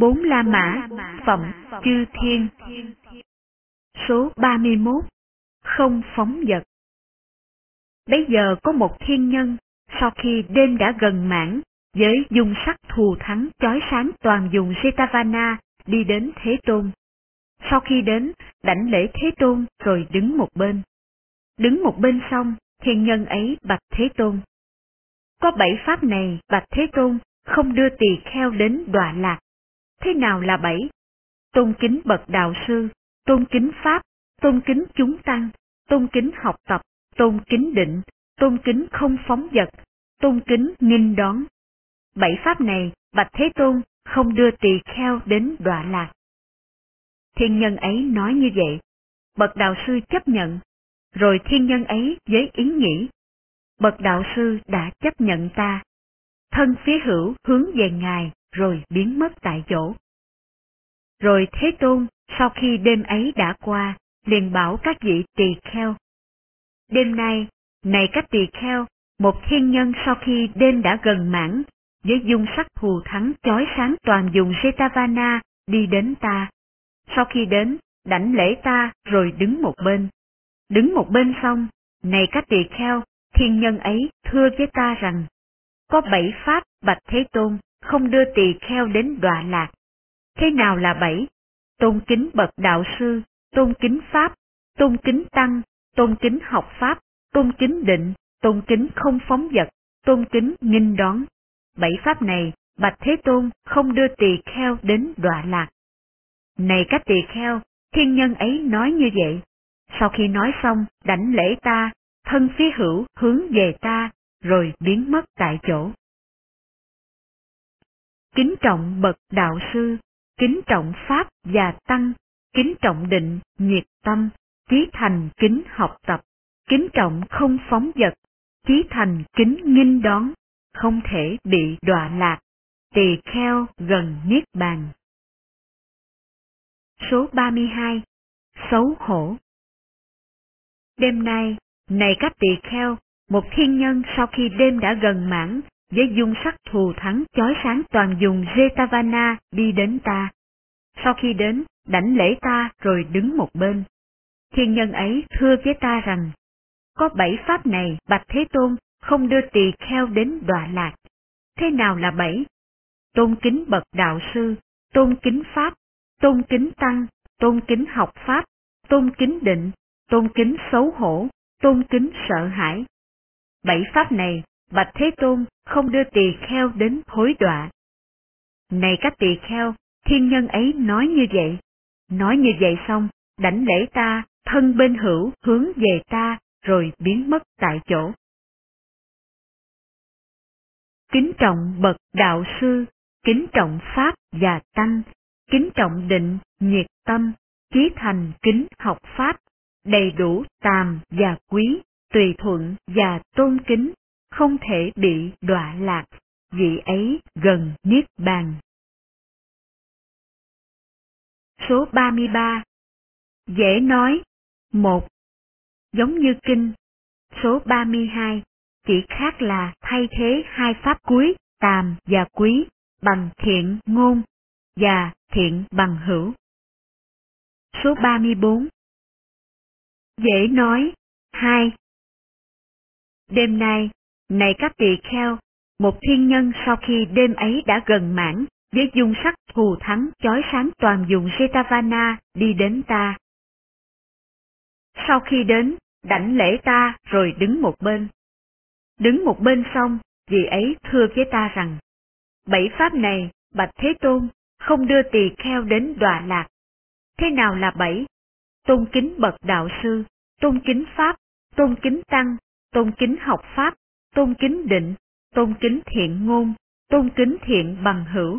Bốn La Mã, Phẩm, Chư Thiên. Số 31. Không phóng vật. Bây giờ có một thiên nhân, sau khi đêm đã gần mãn, với dung sắc thù thắng chói sáng toàn dùng Jetavana đi đến Thế Tôn. Sau khi đến, đảnh lễ Thế Tôn rồi đứng một bên. Đứng một bên xong, thiên nhân ấy bạch Thế Tôn. Có bảy pháp này, bạch Thế Tôn, không đưa tỳ kheo đến đọa lạc. Thế nào là bảy? Tôn kính bậc đạo sư, tôn kính pháp, tôn kính chúng tăng, tôn kính học tập, tôn kính định, tôn kính không phóng vật, tôn kính nghinh đón. Bảy pháp này, Bạch Thế Tôn không đưa tỳ kheo đến đọa lạc. Thiên nhân ấy nói như vậy, bậc đạo sư chấp nhận, rồi thiên nhân ấy với ý nghĩ, bậc đạo sư đã chấp nhận ta. Thân phía hữu hướng về ngài rồi biến mất tại chỗ. Rồi Thế Tôn, sau khi đêm ấy đã qua, liền bảo các vị tỳ kheo. Đêm nay, này các tỳ kheo, một thiên nhân sau khi đêm đã gần mãn, với dung sắc thù thắng chói sáng toàn dùng Setavana đi đến ta. Sau khi đến, đảnh lễ ta rồi đứng một bên. Đứng một bên xong, này các tỳ kheo, thiên nhân ấy thưa với ta rằng, có bảy pháp bạch Thế Tôn, không đưa tỳ kheo đến đọa lạc. Thế nào là bảy? Tôn kính bậc đạo sư, tôn kính pháp, tôn kính tăng, tôn kính học pháp, tôn kính định, tôn kính không phóng vật, tôn kính nghinh đón. Bảy pháp này, Bạch Thế Tôn không đưa tỳ kheo đến đọa lạc. Này các tỳ kheo, thiên nhân ấy nói như vậy. Sau khi nói xong, đảnh lễ ta, thân phía hữu hướng về ta, rồi biến mất tại chỗ. Kính trọng bậc đạo sư, kính trọng Pháp và Tăng, kính trọng định, nhiệt tâm, chí thành kính học tập, kính trọng không phóng vật, chí thành kính nghinh đón, không thể bị đọa lạc, tỳ kheo gần niết bàn. Số 32 Xấu hổ Đêm nay, này các tỳ kheo, một thiên nhân sau khi đêm đã gần mãn, với dung sắc thù thắng chói sáng toàn dùng Jetavana đi đến ta. Sau khi đến, đảnh lễ ta rồi đứng một bên. Thiên nhân ấy thưa với ta rằng, có bảy pháp này Bạch Thế Tôn không đưa tỳ kheo đến đọa lạc. Thế nào là bảy? Tôn kính bậc đạo sư, tôn kính pháp, tôn kính tăng, tôn kính học pháp, tôn kính định, tôn kính xấu hổ, tôn kính sợ hãi. Bảy pháp này Bạch Thế Tôn không đưa tỳ kheo đến thối đọa. Này các tỳ kheo, thiên nhân ấy nói như vậy. Nói như vậy xong, đảnh lễ ta, thân bên hữu hướng về ta, rồi biến mất tại chỗ. Kính trọng bậc đạo sư, kính trọng pháp và tăng, kính trọng định, nhiệt tâm, chí thành kính học pháp, đầy đủ tàm và quý, tùy thuận và tôn kính, không thể bị đọa lạc, vị ấy gần niết bàn. Số 33 Dễ nói. Một. Giống như kinh. Số 32 Chỉ khác là thay thế hai pháp cuối tàm và quý bằng thiện ngôn và thiện bằng hữu. Số 34 Dễ nói. 2 Đêm nay, này các tỳ kheo, một thiên nhân sau khi đêm ấy đã gần mãn, với dung sắc thù thắng chói sáng toàn dùng Jetavana đi đến ta. Sau khi đến, đảnh lễ ta rồi đứng một bên. Đứng một bên xong, vị ấy thưa với ta rằng, bảy pháp này, Bạch Thế Tôn, không đưa tỳ kheo đến đọa lạc. Thế nào là bảy? Tôn kính bậc đạo sư, tôn kính pháp, tôn kính tăng, tôn kính học pháp, tôn kính định, tôn kính thiện ngôn, tôn kính thiện bằng hữu.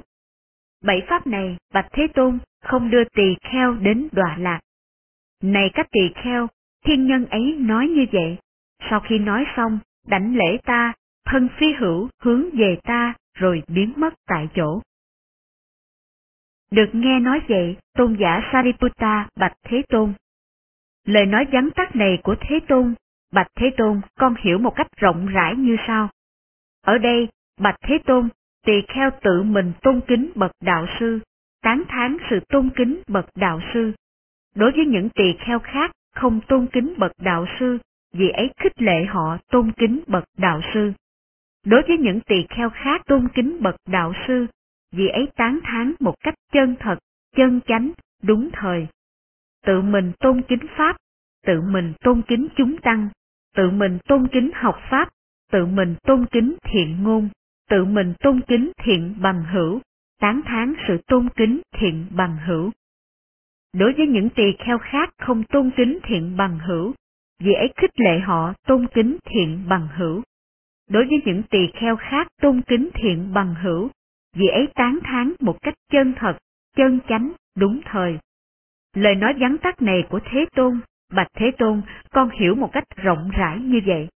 Bảy pháp này, Bạch Thế Tôn không đưa tỳ kheo đến đọa lạc. Này các tỳ kheo, thiên nhân ấy nói như vậy. Sau khi nói xong, đảnh lễ ta, thân phi hữu hướng về ta, rồi biến mất tại chỗ. Được nghe nói vậy, tôn giả Sariputta bạch Thế Tôn. Lời nói vắn tắt này của Thế Tôn Bạch Thế Tôn, con hiểu một cách rộng rãi như sau. Ở đây, Bạch Thế Tôn, tỳ kheo tự mình tôn kính bậc đạo sư, tán thán sự tôn kính bậc đạo sư. Đối với những tỳ kheo khác không tôn kính bậc đạo sư, vì ấy khích lệ họ tôn kính bậc đạo sư. Đối với những tỳ kheo khác tôn kính bậc đạo sư, vì ấy tán thán một cách chân thật, chân chánh, đúng thời. Tự mình tôn kính Pháp, tự mình tôn kính chúng tăng, tự mình tôn kính học Pháp, tự mình tôn kính thiện ngôn, tự mình tôn kính thiện bằng hữu, tán thán sự tôn kính thiện bằng hữu. Đối với những tỳ kheo khác không tôn kính thiện bằng hữu, vì ấy khích lệ họ tôn kính thiện bằng hữu. Đối với những tỳ kheo khác tôn kính thiện bằng hữu, vì ấy tán thán một cách chân thật, chân chánh, đúng thời. Lời nói vắn tắt này của Thế Tôn, Bạch Thế Tôn, con hiểu một cách rộng rãi như vậy.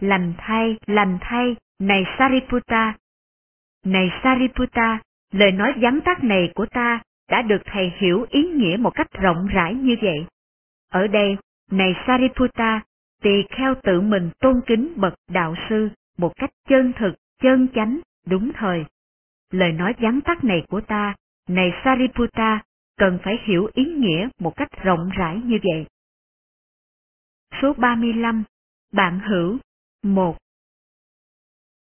Lành thay, lành thay, này Sariputta! Này Sariputta, lời nói giám tác này của ta đã được thầy hiểu ý nghĩa một cách rộng rãi như vậy. Ở đây, này Sariputta, tỳ kheo tự mình tôn kính bậc đạo sư một cách chân thực, chân chánh, đúng thời. Lời nói giám tác này của ta, này Sariputta, cần phải hiểu ý nghĩa một cách rộng rãi như vậy. Số 35. Bạn hữu 1.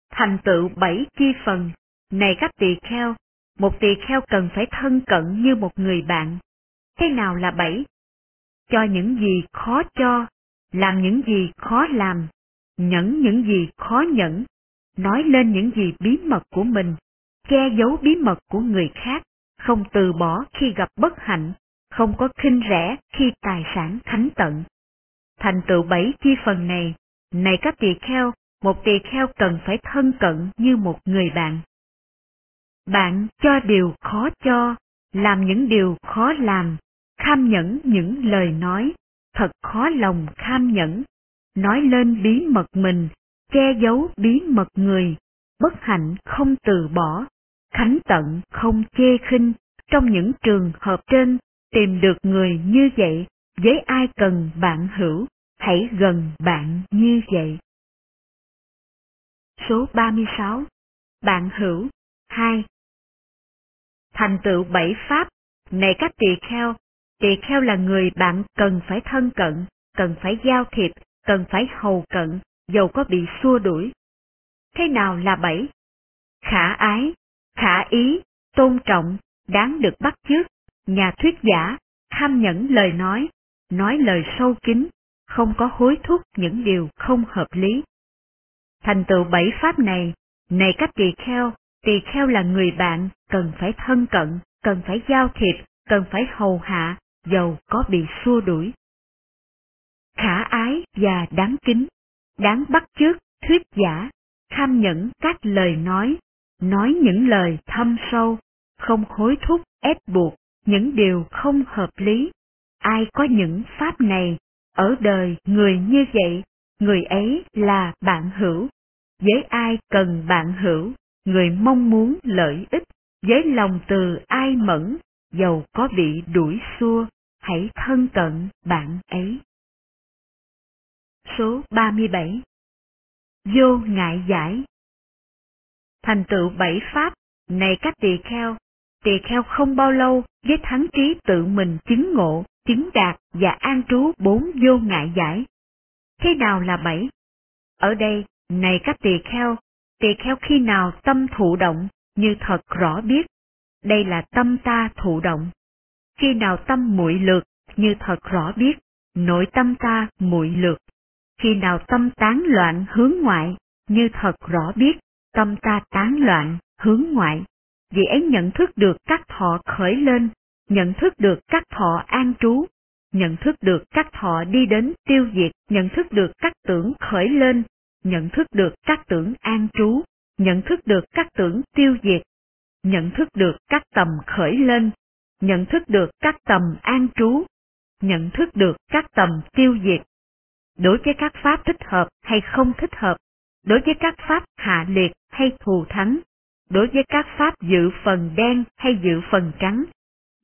Thành tựu bảy chi phần, này các tỳ kheo, một tỳ kheo cần phải thân cận như một người bạn. Thế nào là bảy? Cho những gì khó cho, làm những gì khó làm, nhẫn những gì khó nhẫn, nói lên những gì bí mật của mình, che giấu bí mật của người khác, không từ bỏ khi gặp bất hạnh, không có khinh rẻ khi tài sản thánh tận. Thành tựu bảy chi phần này, này các tỳ kheo, một tỳ kheo cần phải thân cận như một người bạn. Bạn cho điều khó cho, làm những điều khó làm, kham nhẫn những lời nói, thật khó lòng kham nhẫn, nói lên bí mật mình, che giấu bí mật người, bất hạnh không từ bỏ, khánh tận không chê khinh, trong những trường hợp trên, tìm được người như vậy, với ai cần bạn hữu, hãy gần bạn như vậy. Số 36 Bạn hữu 2 Thành tựu bảy pháp, này các tỳ kheo, tỳ kheo là người bạn cần phải thân cận, cần phải giao thiệp, cần phải hầu cận, dầu có bị xua đuổi. Thế nào là bảy? Khả ái, khả ý, tôn trọng, đáng được bắt chước, nhà thuyết giả, tham nhẫn lời nói, nói lời sâu kín, không có hối thúc những điều không hợp lý. Thành tựu bảy pháp này, này các tỳ kheo, tỳ kheo là người bạn, cần phải thân cận, cần phải giao thiệp, cần phải hầu hạ, dầu có bị xua đuổi. Khả ái và đáng kính, đáng bắt chước, thuyết giả, tham nhẫn các lời nói, nói những lời thâm sâu, không hối thúc, ép buộc, những điều không hợp lý. Ai có những pháp này, ở đời người như vậy, người ấy là bạn hữu. Với ai cần bạn hữu, người mong muốn lợi ích, với lòng từ ai mẫn, dầu có bị đuổi xua, hãy thân cận bạn ấy. Số 37 Vô ngại giải Thành tựu bảy pháp, này các tỳ kheo, tỳ kheo không bao lâu với thắng trí tự mình chứng ngộ, chứng đạt và an trú bốn vô ngại giải. Thế nào là bảy? Ở đây, này các tỳ kheo, tỳ kheo khi nào tâm thụ động, như thật rõ biết, đây là tâm ta thụ động. Khi nào tâm muội lược, như thật rõ biết, nội tâm ta muội lược. Khi nào tâm tán loạn hướng ngoại, như thật rõ biết, tâm ta tán loạn, hướng ngoại. Vì ấy nhận thức được các thọ khởi lên, nhận thức được các thọ an trú, nhận thức được các thọ đi đến tiêu diệt, nhận thức được các tưởng khởi lên, nhận thức được các tưởng an trú, nhận thức được các tưởng tiêu diệt, nhận thức được các tầm khởi lên, nhận thức được các tầm an trú, nhận thức được các tầm tiêu diệt. Đối với các pháp thích hợp hay không thích hợp, đối với các pháp hạ liệt hay thù thắng, đối với các pháp dự phần đen hay dự phần trắng,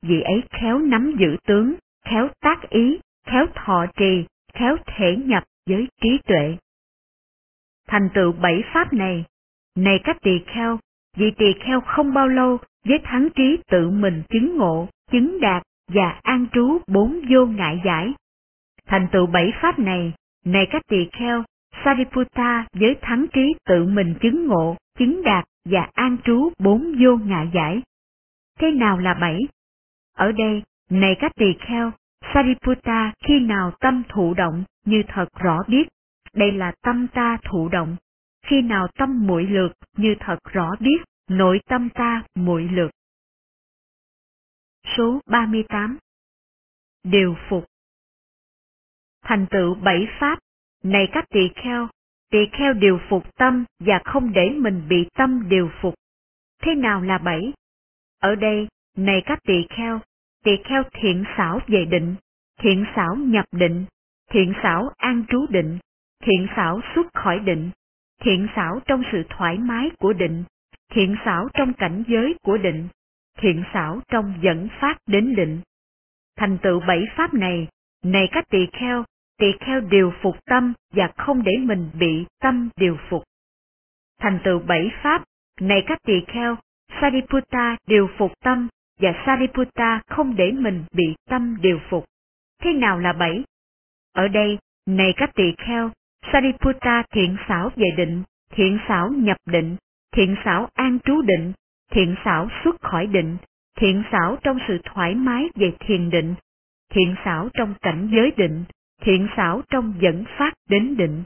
vị ấy khéo nắm giữ tướng, khéo tác ý, khéo thọ trì, khéo thể nhập với trí tuệ. Thành tựu bảy pháp này, này các tỳ kheo, vị tỳ kheo không bao lâu với thắng trí tự mình chứng ngộ, chứng đạt và an trú bốn vô ngại giải. Thành tựu bảy pháp này, này các tỳ kheo, Sariputta với thắng trí tự mình chứng ngộ, chứng đạt và an trú bốn vô ngại giải. Thế nào là bảy? Ở đây, này các tỳ kheo, Sariputta khi nào tâm thụ động như thật rõ biết, đây là tâm ta thụ động. Khi nào tâm muội lược như thật rõ biết, nội tâm ta muội lược. Số 38 Điều phục Thành tựu bảy pháp, này các tỳ kheo, tỳ kheo điều phục tâm và không để mình bị tâm điều phục. Thế nào là bảy? Ở đây, này các tỳ kheo, tỳ kheo thiện xảo về định, thiện xảo nhập định, thiện xảo an trú định, thiện xảo xuất khỏi định, thiện xảo trong sự thoải mái của định, thiện xảo trong cảnh giới của định, thiện xảo trong dẫn phát đến định. Thành tựu bảy pháp này, này các tỳ kheo, tỳ kheo điều phục tâm và không để mình bị tâm điều phục. Thành tựu bảy pháp, này các tỳ kheo, Sariputta điều phục tâm và Sariputta không để mình bị tâm điều phục. Thế nào là bảy? Ở đây, này các tỳ kheo, Sariputta thiện xảo về định, thiện xảo nhập định, thiện xảo an trú định, thiện xảo xuất khỏi định, thiện xảo trong sự thoải mái về thiền định, thiện xảo trong cảnh giới định, thiện xảo trong dẫn phát đến định.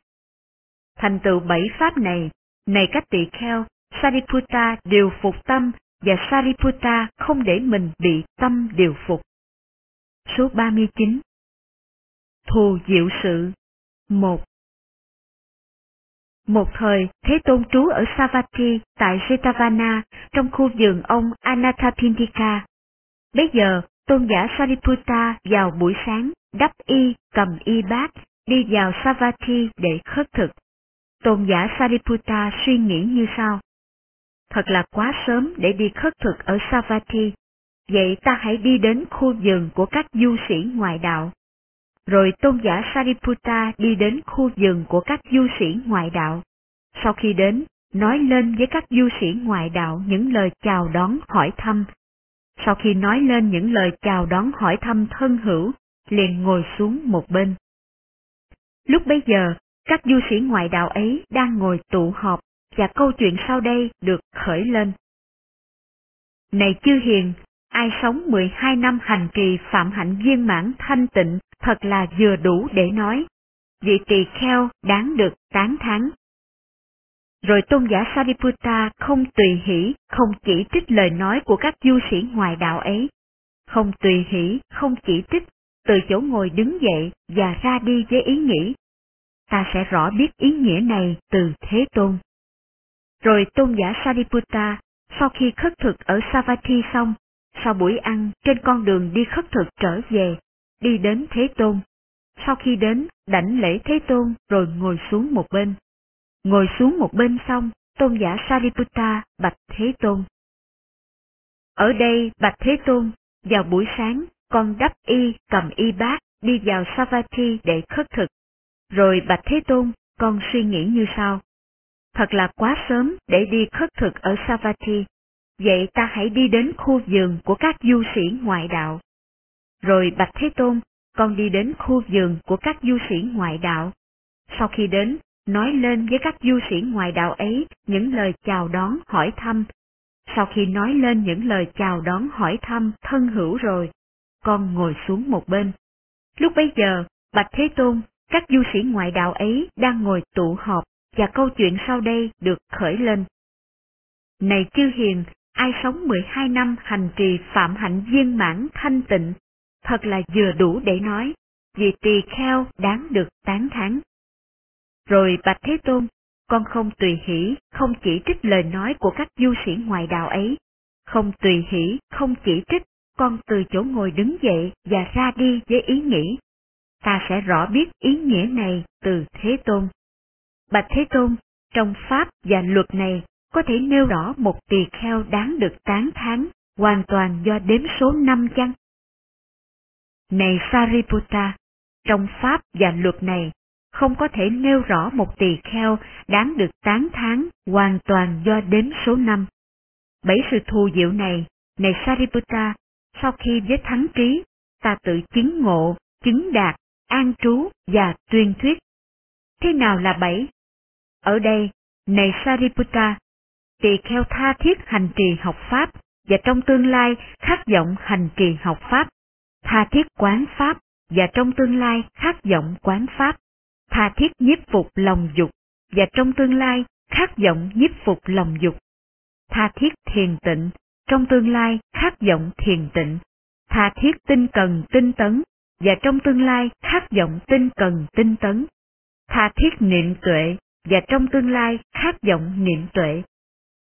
Thành tựu bảy pháp này, này các tỳ kheo, Sariputta điều phục tâm và Sariputta không để mình bị tâm điều phục. Số 39 Thù diệu sự một Một thời, Thế Tôn trú ở Savatthi tại Jetavana trong khu vườn ông Anathapindika. Bây giờ, tôn giả Sariputta vào buổi sáng, đắp y, cầm y bát, đi vào Savatthi để khất thực. Tôn giả Sariputta suy nghĩ như sau. Thật là quá sớm để đi khất thực ở Savatthi. Vậy ta hãy đi đến khu vườn của các du sĩ ngoại đạo. Rồi tôn giả Sariputta đi đến khu vườn của các du sĩ ngoại đạo. Sau khi đến, nói lên với các du sĩ ngoại đạo những lời chào đón hỏi thăm. Sau khi nói lên những lời chào đón hỏi thăm thân hữu, liền ngồi xuống một bên. Lúc bấy giờ, các du sĩ ngoại đạo ấy đang ngồi tụ họp và câu chuyện sau đây được khởi lên. Này chư hiền, ai sống 12 năm hành trì phạm hạnh viên mãn thanh tịnh thật là vừa đủ để nói. Vị tỳ kheo đáng được tán thán. Rồi tôn giả Sariputta không tùy hỷ, không chỉ trích lời nói của các du sĩ ngoài đạo ấy. Không tùy hỷ, không chỉ trích, từ chỗ ngồi đứng dậy và ra đi với ý nghĩ. Ta sẽ rõ biết ý nghĩa này từ Thế Tôn. Rồi tôn giả Sariputta, sau khi khất thực ở Savatthi xong, sau buổi ăn trên con đường đi khất thực trở về, đi đến Thế Tôn. Sau khi đến, đảnh lễ Thế Tôn rồi ngồi xuống một bên. Ngồi xuống một bên xong, tôn giả Sariputta bạch Thế Tôn. Ở đây bạch Thế Tôn, vào buổi sáng, con đắp y cầm y bát đi vào Savatthi để khất thực. Rồi bạch Thế Tôn, con suy nghĩ như sau. Thật là quá sớm để đi khất thực ở Savatthi. Vậy ta hãy đi đến khu vườn của các du sĩ ngoại đạo. Rồi Bạch Thế Tôn, con đi đến khu vườn của các du sĩ ngoại đạo. Sau khi đến, nói lên với các du sĩ ngoại đạo ấy những lời chào đón hỏi thăm. Sau khi nói lên những lời chào đón hỏi thăm thân hữu rồi, con ngồi xuống một bên. Lúc bấy giờ, Bạch Thế Tôn, các du sĩ ngoại đạo ấy đang ngồi tụ họp và câu chuyện sau đây được khởi lên. Này chư hiền, ai sống 12 năm hành trì phạm hạnh viên mãn thanh tịnh, thật là vừa đủ để nói, vì tỳ kheo đáng được tán thán. Rồi Bạch Thế Tôn, con không tùy hỷ, không chỉ trích lời nói của các du sĩ ngoại đạo ấy, không tùy hỷ, không chỉ trích, con từ chỗ ngồi đứng dậy và ra đi với ý nghĩ. Ta sẽ rõ biết ý nghĩa này từ Thế Tôn. Bạch Thế Tôn, trong Pháp và luật này có thể nêu rõ một tỳ kheo đáng được tán thán hoàn toàn do đếm số năm chăng? Này Sariputta, trong Pháp và luật này, không có thể nêu rõ một tỳ kheo đáng được tán thán hoàn toàn do đếm số năm. bảy sự thù diệu này, này Sariputta, sau khi với thắng trí, ta tự chứng ngộ, chứng đạt, an trú và tuyên thuyết. Thế nào là bảy? Ở đây, này Sariputta, tỳ kheo tha thiết hành trì học Pháp và trong tương lai khát vọng hành trì học Pháp, tha thiết quán Pháp và trong tương lai khát vọng quán Pháp, tha thiết nhiếp phục lòng dục và trong tương lai khát vọng nhiếp phục lòng dục, tha thiết thiền tịnh, trong tương lai khát vọng thiền tịnh, tha thiết tinh cần tinh tấn và trong tương lai khát vọng tinh cần tinh tấn, tha thiết niệm tuệ và trong tương lai khát vọng niệm tuệ,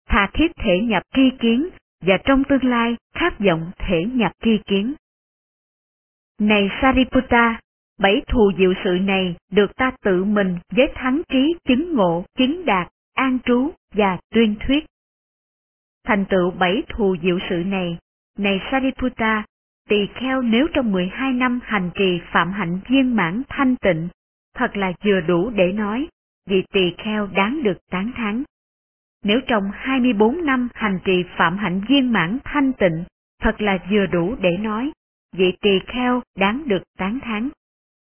tha thiết thể nhập tri kiến và trong tương lai khát vọng thể nhập tri kiến. Này Sariputta, bảy thù diệu sự này được ta tự mình với thắng trí chứng ngộ, chứng đạt, an trú và tuyên thuyết. Thành tựu bảy thù diệu sự này, này Sariputta, tỳ kheo nếu trong 12 năm hành trì phạm hạnh viên mãn thanh tịnh, thật là vừa đủ để nói, vì tỳ kheo đáng được tán thán. Nếu trong 24 năm hành trì phạm hạnh viên mãn thanh tịnh, thật là vừa đủ để nói, vị tỳ kheo đáng được tán thán.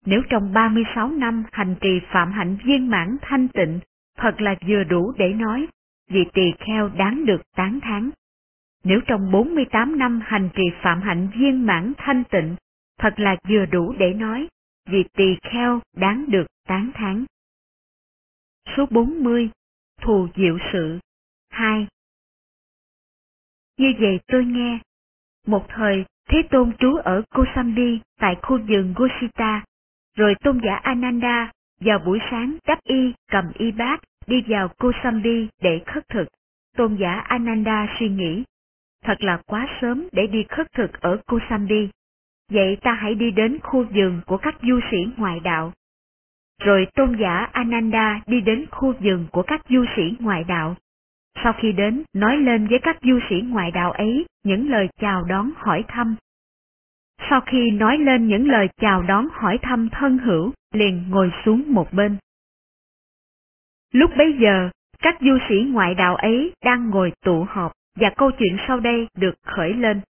Nếu trong 36 năm hành trì phạm hạnh viên mãn thanh tịnh, thật là vừa đủ để nói, vị tỳ kheo đáng được tán thán. Nếu trong 48 năm hành trì phạm hạnh viên mãn thanh tịnh, thật là vừa đủ để nói, vị tỳ kheo đáng được tán thán. Số 40. Thù diệu sự 2. Như vậy tôi nghe, một thời Thế Tôn trú ở Kosambi tại khu vườn Gosita, rồi tôn giả Ananda vào buổi sáng đắp y cầm y bát đi vào Kosambi để khất thực. Tôn giả Ananda suy nghĩ, thật là quá sớm để đi khất thực ở Kosambi. Vậy ta hãy đi đến khu vườn của các du sĩ ngoại đạo. Rồi tôn giả Ananda đi đến khu vườn của các du sĩ ngoại đạo. Sau khi đến, nói lên với các du sĩ ngoại đạo ấy những lời chào đón hỏi thăm. Sau khi nói lên những lời chào đón hỏi thăm thân hữu, liền ngồi xuống một bên. Lúc bấy giờ, các du sĩ ngoại đạo ấy đang ngồi tụ họp và câu chuyện sau đây được khởi lên.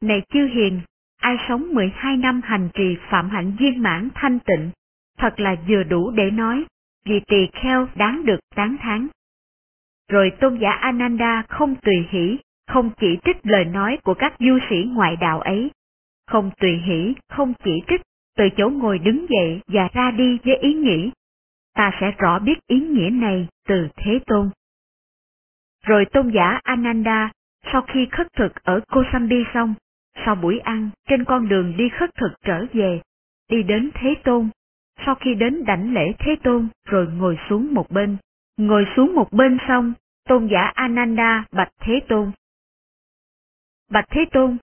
Này chư hiền, ai sống 12 năm hành trì phạm hạnh viên mãn thanh tịnh, thật là vừa đủ để nói, vì tỳ kheo đáng được tán thán. Rồi tôn giả Ananda không tùy hỷ, không chỉ trích lời nói của các du sĩ ngoại đạo ấy, không tùy hỷ, không chỉ trích, từ chỗ ngồi đứng dậy và ra đi với ý nghĩ, ta sẽ rõ biết ý nghĩa này từ Thế Tôn. Rồi tôn giả Ananda, sau khi khất thực ở Kosambi xong, sau buổi ăn, trên con đường đi khất thực trở về, đi đến Thế Tôn. Sau khi đến đảnh lễ Thế Tôn, rồi ngồi xuống một bên. Ngồi xuống một bên xong, tôn giả Ananda bạch Thế Tôn. Bạch Thế Tôn,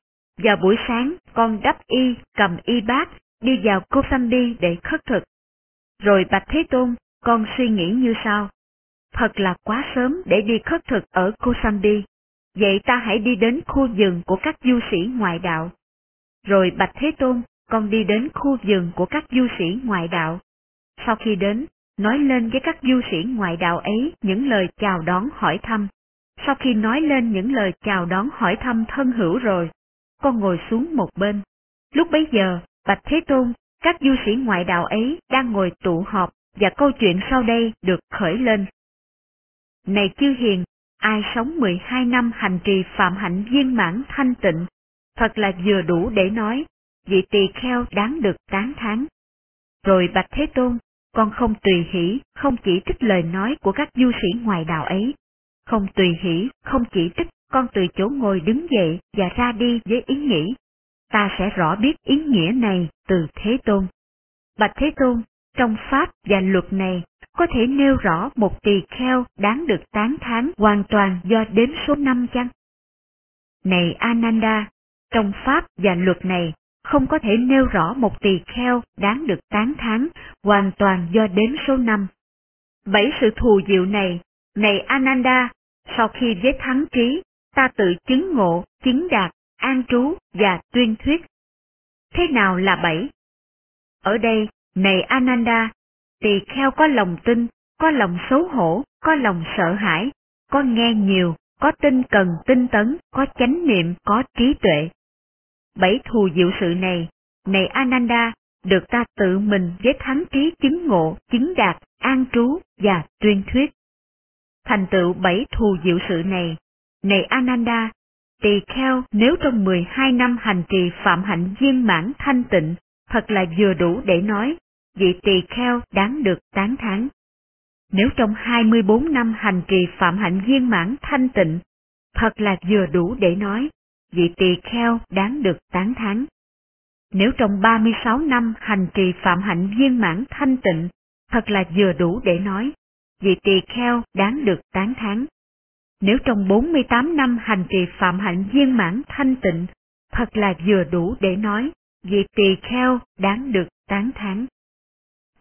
vào buổi sáng con đắp y, cầm y bát, đi vào Kosambi để khất thực. Rồi bạch Thế Tôn, con suy nghĩ như sau. Thật là quá sớm để đi khất thực ở Kosambi. Vậy ta hãy đi đến khu vườn của các du sĩ ngoại đạo. Rồi Bạch Thế Tôn, con đi đến khu vườn của các du sĩ ngoại đạo. Sau khi đến, nói lên với các du sĩ ngoại đạo ấy những lời chào đón hỏi thăm. Sau khi nói lên những lời chào đón hỏi thăm thân hữu rồi, con ngồi xuống một bên. Lúc bấy giờ, Bạch Thế Tôn, các du sĩ ngoại đạo ấy đang ngồi tụ họp và câu chuyện sau đây được khởi lên. Này chư hiền, ai sống 12 năm hành trì phạm hạnh viên mãn thanh tịnh, thật là vừa đủ để nói, vị tỳ kheo đáng được tán thán. Rồi Bạch Thế Tôn, con không tùy hỷ, không chỉ trích lời nói của các du sĩ ngoài đạo ấy. Không tùy hỷ, không chỉ trích, con từ chỗ ngồi đứng dậy và ra đi với ý nghĩ. Ta sẽ rõ biết ý nghĩa này từ Thế Tôn. Bạch Thế Tôn, trong Pháp và luật này, có thể nêu rõ một tỳ kheo đáng được tán thán hoàn toàn do đếm số năm chăng? Này Ananda, trong Pháp và luật này, không có thể nêu rõ một tỳ kheo đáng được tán thán hoàn toàn do đếm số năm. Bảy sự thù diệu này, này Ananda, sau khi với thắng trí, ta tự chứng ngộ, chứng đạt, an trú và tuyên thuyết. Thế nào là bảy? Ở đây, này Ananda, tỳ kheo có lòng tin, có lòng xấu hổ, có lòng sợ hãi, có nghe nhiều, có tinh cần tinh tấn, có chánh niệm, có trí tuệ. Bảy thù diệu sự này, này Ananda, được ta tự mình với thắng trí chứng ngộ, chứng đạt, an trú và tuyên thuyết. Thành tựu bảy thù diệu sự này, này Ananda, tỳ kheo nếu trong 12 năm hành trì phạm hạnh viên mãn thanh tịnh, thật là vừa đủ để nói, vị tỳ kheo đáng được tán thán. Nếu trong 24 năm hành trì phạm hạnh viên mãn thanh tịnh, thật là vừa đủ để nói, vị tỳ kheo đáng được tán thán. Nếu trong 36 năm hành trì phạm hạnh viên mãn thanh tịnh, thật là vừa đủ để nói, vị tỳ kheo đáng được tán thán. Nếu trong 48 năm hành trì phạm hạnh viên mãn thanh tịnh, thật là vừa đủ để nói, vị tỳ kheo đáng được tán thán.